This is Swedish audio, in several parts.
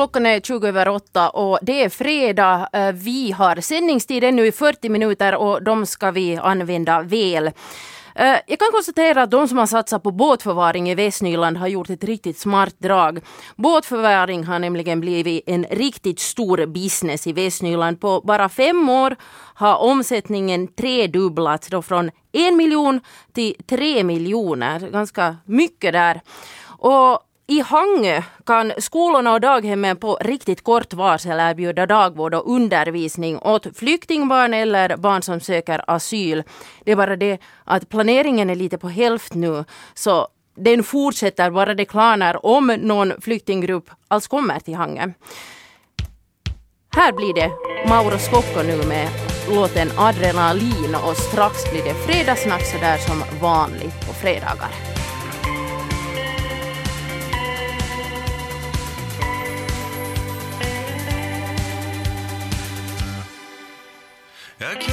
klockan är 20 över 8 och det är fredag. Eh, vi har sändningstid ännu i 40 minuter och de ska vi använda väl. Eh, jag kan konstatera att de som har satsat på båtförvaring i Västnyland har gjort ett riktigt smart drag. Båtförvaring har nämligen blivit en riktigt stor business i Västnyland. På bara fem år har omsättningen tredubblats då från en miljon till tre miljoner. Ganska mycket där. Och i Hangö kan skolorna och daghemmen på riktigt kort varsel erbjuda dagvård och undervisning åt flyktingbarn eller barn som söker asyl. Det är bara det att planeringen är lite på hälft nu, så den fortsätter bara det klarnar om någon flyktinggrupp alls kommer till Hangö. Här blir det Mauro Scocco nu med låten Adrenalin och strax blir det fredagssnack sådär som vanligt på fredagar. Jag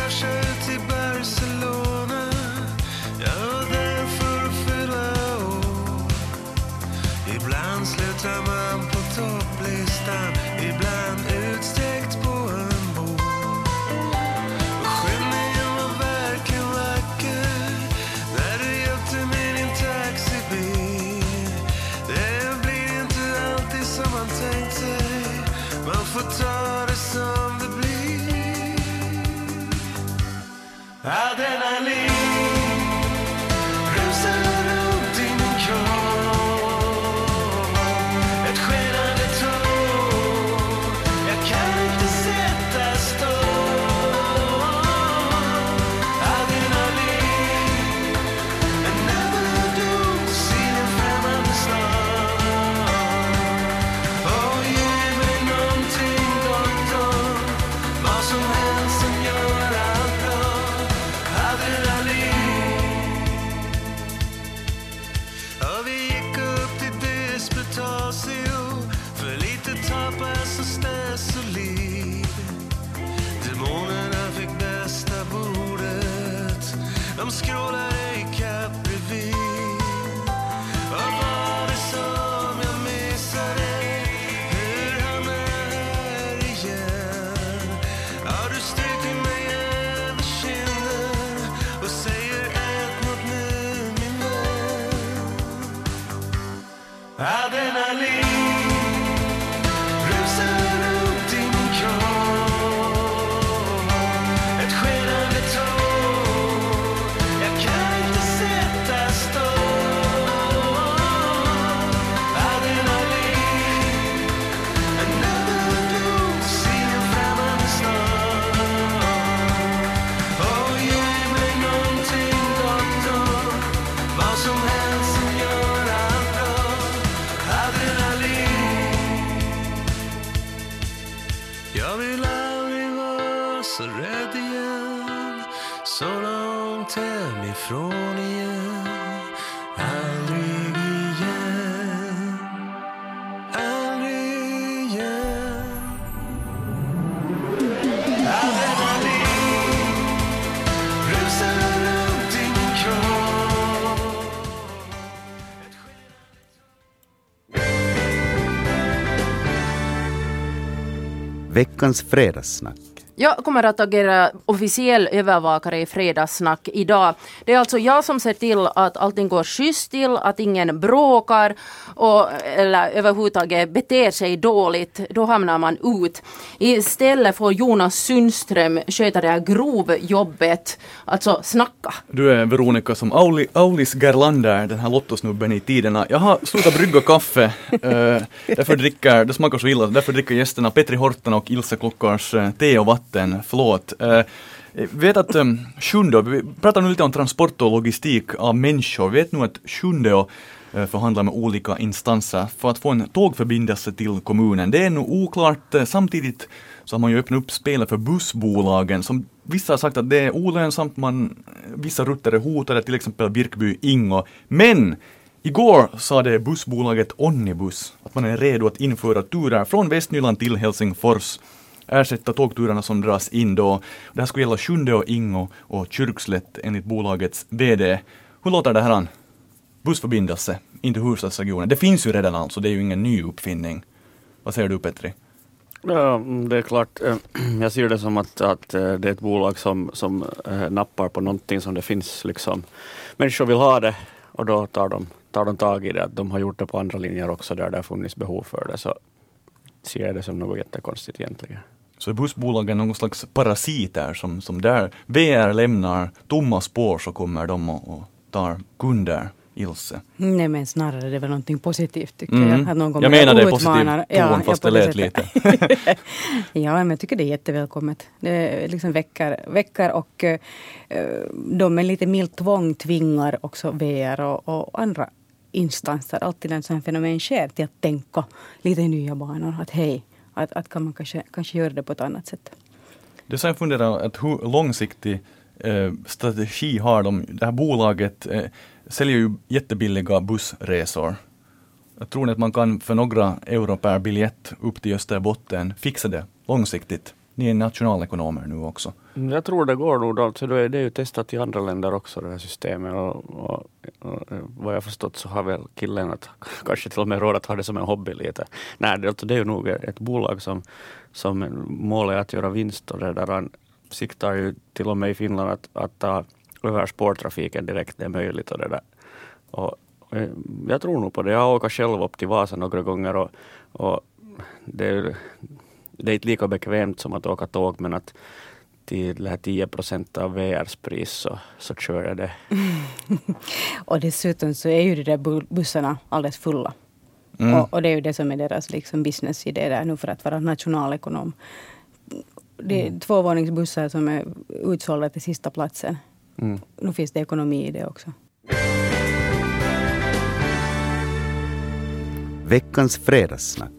Veckans fredagssnack. Jag kommer att agera officiell övervakare i Fredagssnack idag. Det är alltså jag som ser till att allting går schysst till, att ingen bråkar och, eller överhuvudtaget beter sig dåligt. Då hamnar man ut. Istället får Jonas Sundström sköta det här grovjobbet, alltså snacka. Du är Veronica som Auli, Aulis Gerlander, den här lottosnubben i tiderna. Jag har slutat brygga kaffe, eh, därför dricker, det smakar så illa, därför dricker gästerna Petri Horten och Ilse Klockars eh, te och vatten. Förlåt. Eh, vet att um, Sjunde, vi pratar nu lite om transport och logistik av människor. Vi vet nu att Sjunde eh, förhandlar med olika instanser för att få en tågförbindelse till kommunen. Det är nog oklart. Eh, samtidigt så har man ju öppnat upp spelet för bussbolagen som vissa har sagt att det är olönsamt, man, eh, vissa rutter är hotade, till exempel Birkby-Ingo. Men Igår sa det bussbolaget Onnibus att man är redo att införa turer från Västnyland till Helsingfors ersätta tågturerna som dras in då. Det här skulle gälla Sjunde och Ingo och Kyrkslätt enligt bolagets VD. Hur låter det här an? Bussförbindelse in till huvudstadsregionen. Det finns ju redan alltså, det är ju ingen ny uppfinning. Vad säger du Petri? Ja, det är klart. Eh, jag ser det som att, att eh, det är ett bolag som, som eh, nappar på någonting som det finns liksom. Människor vill ha det och då tar de, tar de tag i det. De har gjort det på andra linjer också där det har funnits behov för det. Så ser jag det som något jättekonstigt egentligen. Så är bussbolagen någon slags parasiter som, som där VR lämnar tomma spår så kommer de och, och tar kunder, Ilse. Nej men snarare det är väl någonting positivt tycker Mm. jag. Att någon Jag menar det är utmanar. ton fast på det lät lite. ja men jag tycker det är jättevälkommet. Det liksom väcker, väcker och eh, de med lite milt tvång tvingar också VR och, och andra instanser, alltid när ett sådant fenomen sker, till att tänka lite nya banor. Att hej, att, att kan man kanske, kanske göra det på ett annat sätt. Det som jag funderar att hur långsiktig eh, strategi har de? Det här bolaget eh, säljer ju jättebilliga bussresor. Jag tror att man kan för några euro per biljett upp till Österbotten fixa det långsiktigt. Ni är nationalekonomer nu också. Mm, jag tror det går nog. Alltså det är ju testat i andra länder också det här systemet. Och, och, och, vad jag förstått så har väl killen att, kanske till och med råd att ha det som en hobby lite. Nej, det, alltså det är ju nog ett bolag som, som målet är att göra vinst och det där han siktar ju till och med i Finland att, att ta över spårtrafiken direkt det är möjligt och det där. Och, eh, jag tror nog på det. Jag har åkt själv upp till Vasa några gånger och, och det, är, det är inte lika bekvämt som att åka tåg men att till det här 10 procent av VRs pris så, så kör jag det. Och dessutom så är ju de där bu- bussarna alldeles fulla. Mm. Och, och det är ju det som är deras liksom businessidé där nu för att vara nationalekonom. Det är Mm. tvåvåningsbussar som är utsålda till sista platsen. Mm. Nu finns det ekonomi i det också. Veckans fredagssnack.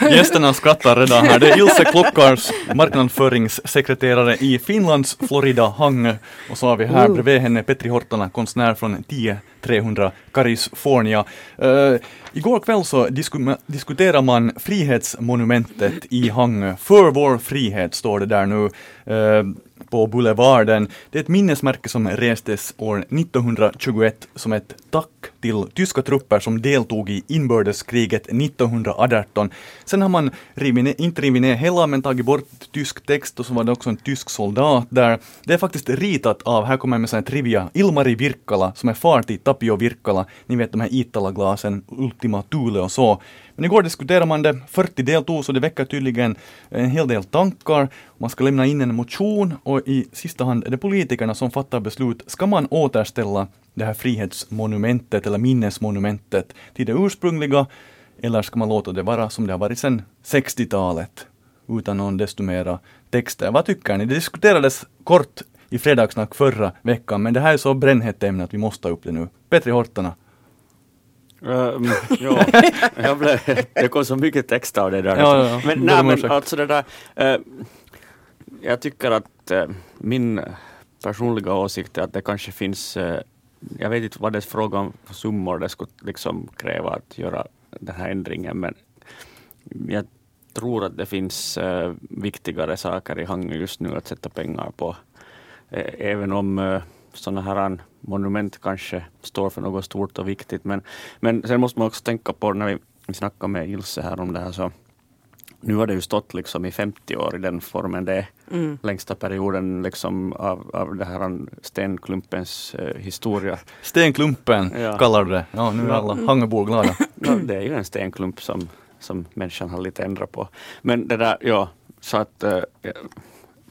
Gästerna skrattar redan här. Det är Ilse Klockars, marknadsföringssekreterare i Finlands Florida Hangö. Och så har vi här bredvid henne Petri Hortala, konstnär från 10300 California. Uh, igår kväll så disku- diskuterar man Frihetsmonumentet i Hangö. För vår frihet står det där nu. eh, på Boulevarden. Det är ett minnesmärke som restes år 1921 som ett tack till tyska trupper som deltog i inbördeskriget 1918. Sen har man rivit ner, inte rivit ner hela men tagit bort tysk text och så var det också en tysk soldat där. Det är faktiskt ritat av, här kommer jag med sån här trivia, Ilmari Virkkala som är far till Tapio Virkkala. Ni vet de här Iittala-glasen, Ultima Thule och så. Men igår diskuterade man det, 40 deltog så det väcker tydligen eh, en hel del tankar. Man ska lämna in en motion och i sista hand är det politikerna som fattar beslut. Ska man återställa det här frihetsmonumentet eller minnesmonumentet till det ursprungliga eller ska man låta det vara som det har varit sedan 60-talet utan någon desto mera texter? Vad tycker ni? Det diskuterades kort i fredagssnack förra veckan men det här är så brännhett ämne att vi måste ta upp det nu. Petri Hortana. Um, ja, jag blev, det kom så mycket text av det där. Ja, ja, ja. Men, nej, men alltså det där, eh, jag tycker att eh, min personliga åsikt är att det kanske finns, eh, jag vet inte vad det är fråga om för summor det skulle liksom kräva att göra den här ändringen, men jag tror att det finns viktigare saker i Hangö just nu att sätta pengar på. Även om sådana här monument kanske står för något stort och viktigt. Men, men sen måste man också tänka på när vi, vi snackade med Ilse här om det här så nu har det ju stått liksom i 50 år i den formen det är Mm. längsta perioden liksom av, av det här stenklumpens eh, historia. Stenklumpen Ja. kallar du det. Ja, nu är alla Hangöbor glada. Ja, det är ju en stenklump som, som människan har lite ändrat på. Men det där, ja, så att eh,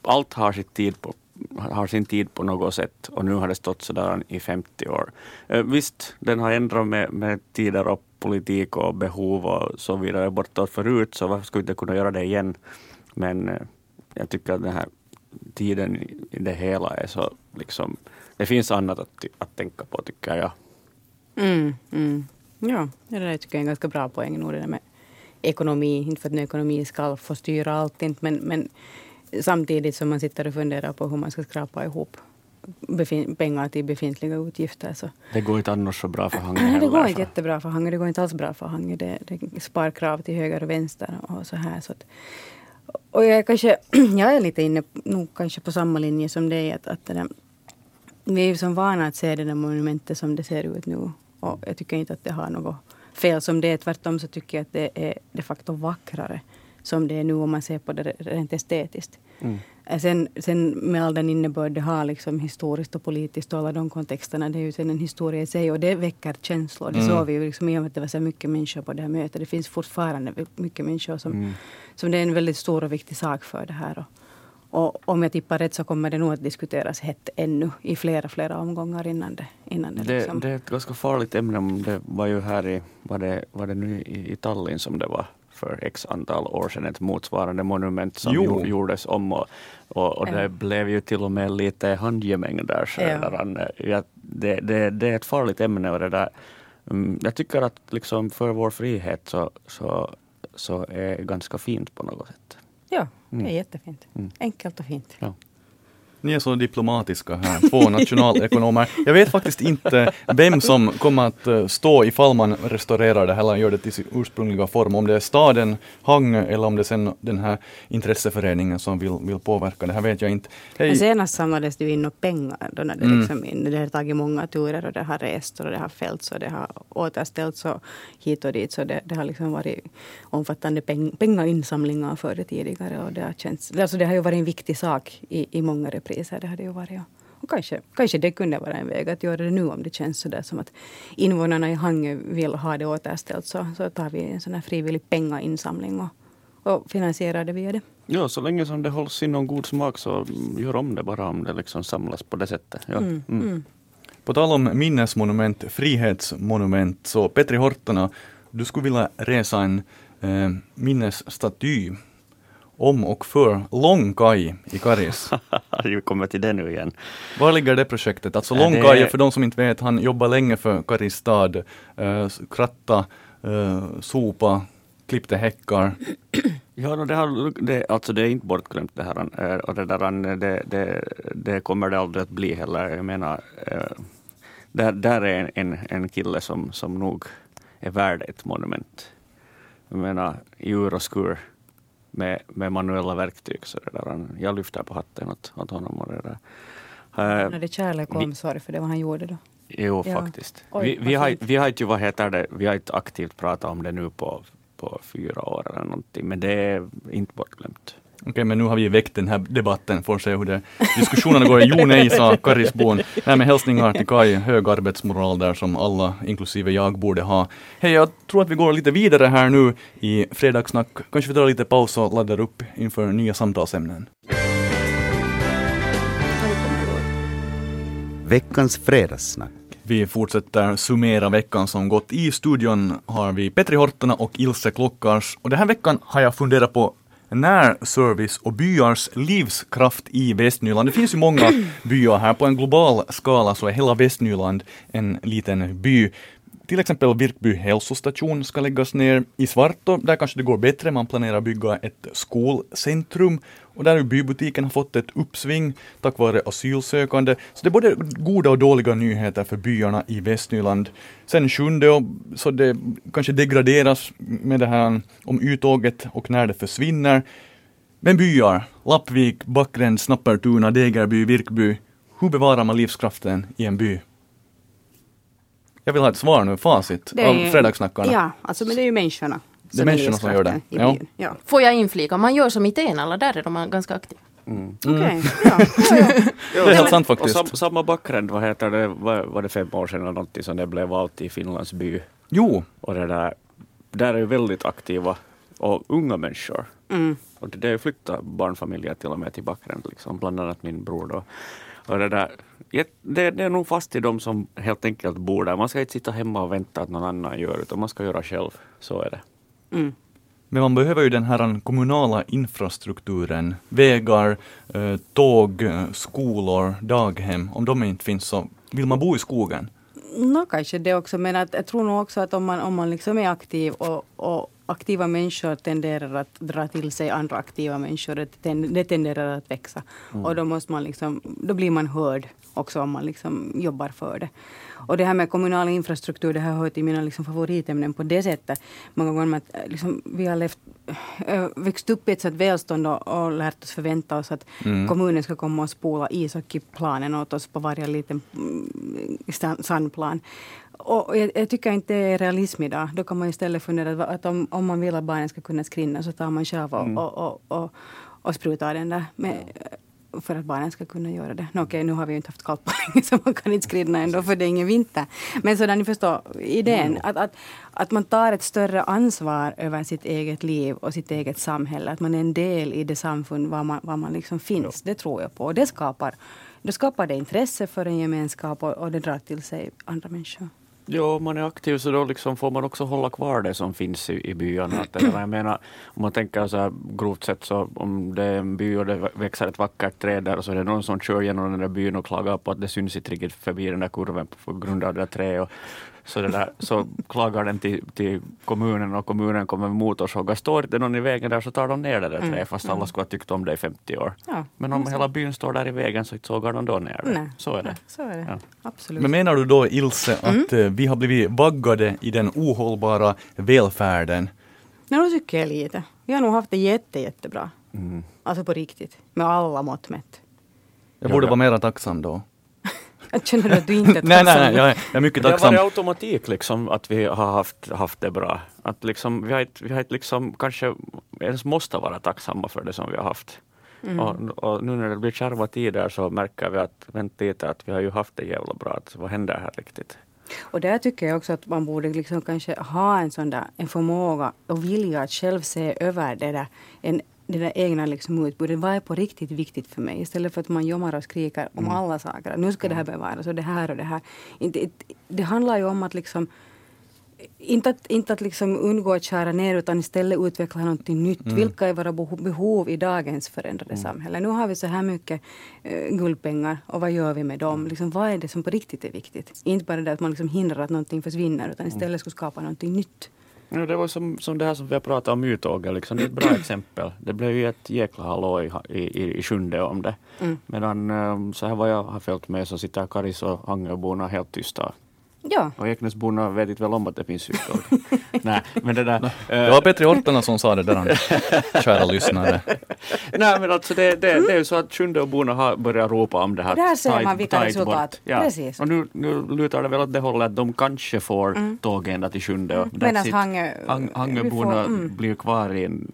allt har, sitt tid på, har sin tid på något sätt och nu har det stått sådär i 50 år. Eh, visst, den har ändrat med, med tider och politik och behov och så vidare bortåt förut, så varför skulle vi inte kunna göra det igen? Men eh, jag tycker att den här tiden i det hela är så liksom, det finns annat att, att tänka på tycker jag. Mm, mm. Ja, det där tycker jag är en ganska bra poäng nog det där med ekonomi. Inte för att nu ekonomi ska få styra allt, inte, men, men samtidigt som man sitter och funderar på hur man ska skrapa ihop pengar till befintliga utgifter. Så. Det går inte annars så bra för Hangö Nej, det heller, går inte jättebra för Hangö. Det går inte alls bra för Hangö. Det, det är sparkrav till höger och vänster och så här. Så att, och jag, kanske, jag är lite inne nog kanske på samma linje som dig. Att, att det där, vi är ju som vana att se det där monumentet som det ser ut nu. Och jag tycker inte att det har något fel som det är. Tvärtom så tycker jag att det är de facto vackrare som det är nu om man ser på det rent estetiskt. Mm. Eh, Sen, sen med all den innebörd det har liksom historiskt och politiskt och alla de kontexterna. Det är ju sen en historia i sig och det väcker känslor. Det Mm. såg vi ju liksom i och med att det var så mycket människor på det här mötet. Det finns fortfarande mycket människor som, Mm. som det är en väldigt stor och viktig sak för det här. Och, och om jag tippar rätt så kommer det nog att diskuteras hett ännu i flera, flera omgångar innan det, innan det, Det, liksom. det är ett ganska farligt ämne. Det var ju här i, var det, var det nu i, i Tallinn som det var för x antal år sedan ett motsvarande monument som Jo. jo. gjordes om och, och, och det Ja. blev ju till och med lite handgemäng där. Så Ja. där han, ja, det, det, det är ett farligt ämne och det där mm, jag tycker att liksom för vår frihet så, så, så är ganska fint på något sätt. Ja, det är Mm. jättefint. Mm. Enkelt och fint. Ni är så diplomatiska här, två nationalekonomer. Jag vet faktiskt inte vem som kommer att eh, stå ifall man restaurerar det här eller gör det till sin ursprungliga form. Om det är staden Hangö eller om det är sen den här intresseföreningen som vill, vill påverka det här vet jag inte. Hej, senast samlades det ju in pengar. Då när det, Mm. liksom in, det har tagit många turer och det har rest och det har fällts och det har återställts och hit och dit. Så det, det har liksom varit omfattande peng, pengainsamlingar för det tidigare. Och det, har känts, alltså det har ju varit en viktig sak i, i många repriser. Det har det ju varit. Och kanske, kanske det kunde vara en väg att göra det nu om det känns så där som att invånarna i Hangö vill ha det återställt. Så, så tar vi en sån här frivillig pengainsamling och, och finansierar det via det. Ja, så länge som det hålls inom god smak så gör om det bara om det liksom samlas på det sättet. Ja. Mm, Mm. mm. på tal om minnesmonument, frihetsmonument, så Petri Hortona, du skulle vilja resa en eh, minnesstaty om och för Långkaj i Karis. Vi kommer till det nu igen. Var ligger det projektet? Alltså Ja, det- Långkaje, för de som inte vet, han jobbar länge för Karis stad. Eh, kratta, eh, sopa, klippte häckar. Ja, det, har, det, alltså det är inte bortglömt det här. eh, Och det, där, det, det, det kommer det aldrig att bli heller. Jag menar, eh, där, där är en, en, en kille som, som nog är värd ett monument. Jag menar, i ur och skur med, med manuella verktyg. Så det där, jag lyfter på hatten åt, åt honom. Och det där. Han hade kärlek och omsorg för det vad han gjorde då. Jo, Ja. faktiskt. Oj, vi, har, vi har inte, vad heter det, vi har inte aktivt pratat om det nu på, på fyra år eller någonting, men det är inte bortglömt. Okej, men nu har vi väckt den här debatten, får se hur det diskussionerna går. Jo, nej, sa Karisbon. Nej, men hälsningar till Kaj, hög arbetsmoral där som alla, inklusive jag, borde ha. Hej, jag tror att vi går lite vidare här nu i Fredagssnack. Kanske vi tar lite paus och laddar upp inför nya samtalsämnen. Veckans fredagssnack. Vi fortsätter summera veckan som gått. I studion har vi Petri Hortona och Ilse Klockars. Och den här veckan har jag funderat på närservice och byars livskraft i Västnyland. Det finns ju många byar här. På en global skala så är hela Västnyland en liten by. Till exempel Virkby hälsostation ska läggas ner i Svarto. Där kanske det går bättre. Man planerar bygga ett skolcentrum. Och där har bybutiken har fått ett uppsving tack vare asylsökande. Så det är både goda och dåliga nyheter för byarna i Västnyland. Sen sjunde, så det kanske degraderas med det här om uttåget och när det försvinner. Men byar, Lappvik, Backgränd, Snappertuna, Degerby, Virkby. Hur bevarar man livskraften i en by? Jag vill ha ett svar nu, facit Det är av ju- fredagsnackarna. Ja, alltså men det är ju människorna. Det är människorna som gör det. Ja. Ja. Får jag inflika, man gör som i Tenala, där är de ganska aktiva. Mm. Okej, ja. Det är helt sant Och faktiskt. sam, samma Backränd, vad heter det, var, var det fem år sedan eller någonting som det blev allt i Finlands by. Jo, Och det där, där är ju väldigt aktiva och unga människor. Mm. Och det, det flyttat barnfamiljer till och med till Backränd, liksom, bland annat min bror. Då. Och det, där, det, det är nog fast i de som helt enkelt bor där. Man ska inte sitta hemma och vänta att någon annan gör, utan man ska göra själv. Så är det. Mm. men man behöver ju den här kommunala infrastrukturen. Vägar, eh, tåg, eh, skolor, daghem. Om de inte finns så vill man bo i skogen. Nå, kanske det också, men att, jag tror nog också att om man, om man liksom är aktiv och, och aktiva människor tenderar att dra till sig andra aktiva människor. Det, ten, det tenderar att växa. Och då, måste man liksom, då blir man hörd också om man liksom jobbar för det. Och det här med kommunal infrastruktur, det har hört till mina liksom favoritämnen på det sättet. Många gånger att eh, liksom, vi har levt, äh, växt upp i ett sådant välstånd och, och lärt oss förvänta oss att Mm. kommunen ska komma och spola ishockeyplanen åt oss på varje liten mm, sandplan. Och jag, jag, tycker inte det är realism idag. Då kan man istället fundera att om, om man vill att barnen ska kunna skrinna så tar man själv och, mm. och, och, och, och sprutar den där med, för att barnen ska kunna göra det. Nå, okej, nu har vi ju inte haft kallt på länge så man kan inte skridna ändå för det är ingen vinter. Men så där ni förstår idén att, att, att man tar ett större ansvar över sitt eget liv och sitt eget samhälle. Att man är en del i det samfund var man, var man liksom finns. Det tror jag på. Och det skapar, det skapar det intresse för en gemenskap och, och det drar till sig andra människor. Ja, om man är aktiv så då liksom får man också hålla kvar det som finns i, i byarna. Jag menar, om man tänker så här grovt sett så om det är en by och det växer ett vackert träd där och så är det någon som kör genom den där byn och klagar på att det syns inte riktigt förbi den där kurven på grund av det där trädet. Så, det där, så klagar den till, till kommunen och kommunen kommer med motorsågar. Står det någon i vägen där så tar de ner det där mm, trädet fast alla mm. skulle ha tyckt om det i 50 år. Ja, Men om hela byn står där i vägen så sågar de då ner det. Nej, så är det. så är det. Ja. Absolut. Men menar du då Ilse att mm. Eh, vi har blivit vaggade i den ohållbara välfärden? Nej, då tycker jag lite. Vi har nog haft det jätte, jättebra. Mm. Alltså på riktigt. Med alla mått mätt. Jag borde vara mer tacksam då. Känner du att du inte är nej, nej, nej, jag är, jag är mycket tacksam. Det har varit automatik liksom att vi har haft, haft det bra. Att liksom, vi har inte, vi har inte liksom kanske ens måste vara tacksamma för det som vi har haft. Mm. Och, och, nu när det blir kärva tider så märker vi att, vänta lite, att vi har ju haft det jävla bra. Att, vad händer här riktigt? Och där tycker jag också att man borde liksom kanske ha en sån där en förmåga och vilja att själv se över det där. En, det där egna liksom utbudet. Vad är på riktigt viktigt för mig? Istället för att man jommar och skriker om mm. alla saker. Nu ska det här bevaras och det här och det här. Inte, det handlar ju om att liksom inte att, inte att liksom undgå att skära ner utan istället utveckla någonting nytt. Mm. Vilka är våra behov i dagens förändrade mm. samhälle? Nu har vi så här mycket uh, guldpengar och vad gör vi med dem? Mm. Liksom, vad är det som på riktigt är viktigt? Inte bara det att man liksom hindrar att någonting försvinner utan istället mm. ska skapa någonting nytt. Ja, det var som, som det här som vi har pratat om Mytåger, liksom. det är ett bra exempel. Det blev ju ett jäkla hallå i, i, i sjunde om det. Mm. Medan um, så här vad jag har följt med så sitter Karis och Angerborna helt tysta Ja. Och Eknäsborna vet inte väl om att det finns syskon. Nej, men det där... No, det var Petri Ortona som sa det där, kära lyssnare. Nej, men alltså det, det, det är ju så att Sjundeåborna har börjat ropa om det här. Där ser man vilka resultat. Ja. Precis. Och nu, nu lutar det väl åt det hållet att de kanske får mm. tåg ända till Sjunde. Mm. Medan Hangöborna mm. blir kvar i en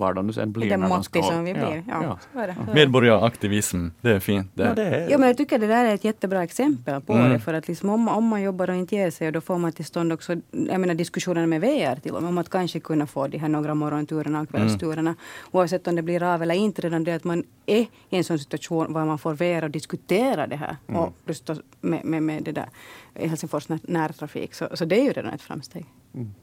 var de nu sen blir. Den måtti som vi blir. Ja. Ja. Så det, så Medborgaraktivism, det är fint. Det. Ja, det är... ja, men jag tycker det där är ett jättebra exempel på mm. det. För att liksom om, om man jobbar och inte ger sig, då får man till stånd också jag menar, diskussioner med VR till och med, om att kanske kunna få de här några morgonturerna och kvällsturerna. Mm. Oavsett om det blir av eller inte, redan det att man är i en sån situation var man får VR och diskutera det här. Mm. Och just med, med, med det där Helsingfors närtrafik. Så, så det är ju redan ett framsteg. Mm.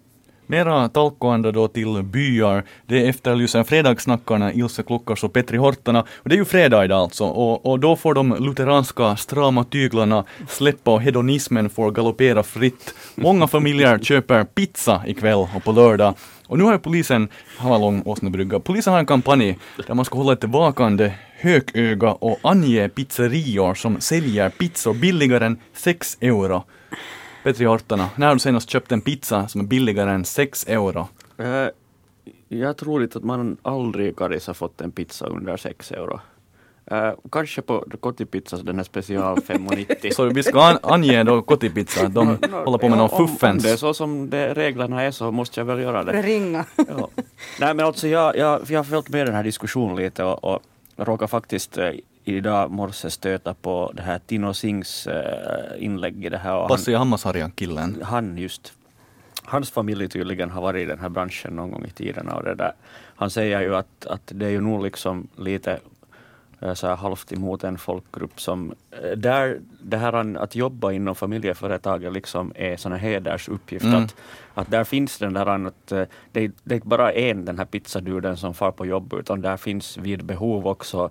Mera talkoanda då till byar. Det efterlyser fredagssnackarna Ilse Klockars och Petri Hortana. Och det är ju fredag idag alltså. Och, och då får de lutheranska strama tyglarna släppa och hedonismen får galoppera fritt. Många familjer köper pizza ikväll och på lördag. Och nu har polisen, Hallång Åsnebrygga, polisen har en kampanj där man ska hålla ett vakande hököga och ange pizzerior som säljer pizzor billigare än 6 euro. Petri Hortona, när har du senast köpt en pizza som är billigare än 6 euro? Uh, jag tror inte att man aldrig Karis har fått en pizza under 6 euro. Uh, kanske på Kotipizza, den är special 5,90. så vi ska an ange då Kotipizza, de no, håller på med någon fuffens. Om det är så som det, reglerna är så måste jag väl göra det. Ringa. ja. Nej men alltså jag, jag, jag har följt med den här diskussionen lite och, och råkar faktiskt eh, idag morse stöta på det här Tino Sings äh, inlägg i det här. Passi Hammasharjan-killen. Han just. Hans familj tydligen har varit i den här branschen någon gång i tiden och det där. Han säger ju att, att det är ju nog liksom lite äh, så här halvt emot en folkgrupp som äh, där det här att jobba inom familjeföretaget liksom är sån hedersuppgift. Mm. Att, att där finns den där att det, det är bara en den här pizzaduden som far på jobb utan där finns vid behov också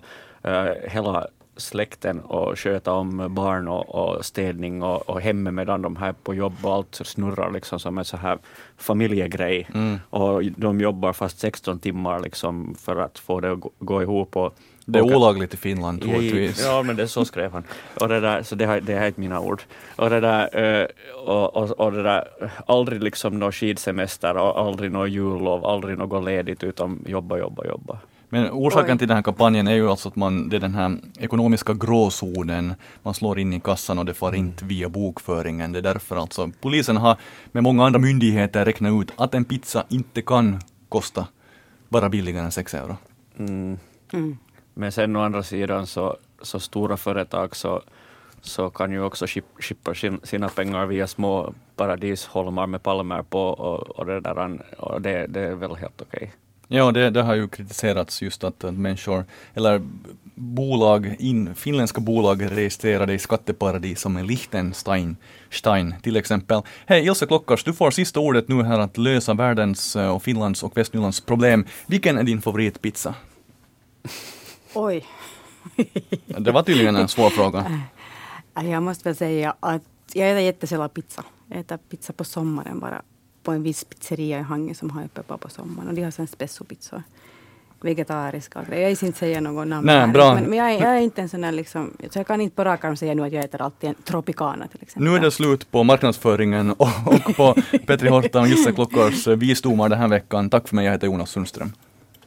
hela släkten och sköta om barn och, och städning och, och hemmet medan de här på jobb och allt snurrar liksom som en så här familjegrej. Mm. Och de jobbar fast 16 timmar liksom för att få det att gå, ihop. Och, det är olagligt i Finland troligtvis. Ja, men det så skrev han. Och det, där, så det, här, det här är inte mina ord. Och det där, uh, och, och, och, det där aldrig liksom någon skidsemester och aldrig någon jullov, aldrig något ledigt utan jobba, jobba, jobba. Men orsaken Oj. till den här kampanjen är ju alltså att man, det är den här ekonomiska gråzonen, man slår in i kassan och det far inte via bokföringen. Det är därför alltså polisen har med många andra myndigheter räknat ut att en pizza inte kan kosta bara billigare än 6 euro. Mm. Mm. Men sen å andra sidan så, så stora företag så, så kan ju också skip, skippa sin, sina pengar via små paradisholmar med palmer på och, och, det, där, och det, det är väl helt okej. Ja, det, det har ju kritiserats just att, människor, eller bolag, in, finländska bolag registrerade i skatteparadis som Liechtenstein Stein, till exempel. Hej Ilse Klockars, du får sista ordet nu här att lösa världens eh, och Finlands och Västnylands problem. Vilken är din favoritpizza? Oj. Det var tydligen en svår fråga. Jag måste väl säga att jag äter jättesällan pizza. Jag äter pizza på sommaren bara. På en viss pizzeria i Hangö som har öppet bara på sommaren. Och de har sen spessopizzor. Vegetariska grejer. Jag inte säga något namn Nej, bra. Men, men jag, är, jag är inte en sån där liksom. Så jag kan inte på rak arm säga nu att jag äter alltid en Tropicana till exempel. Nu är det slut på marknadsföringen och, och på Petri Horta och Ilse Klockars visdomar den här veckan. Tack för mig, jag heter Jonas Sundström.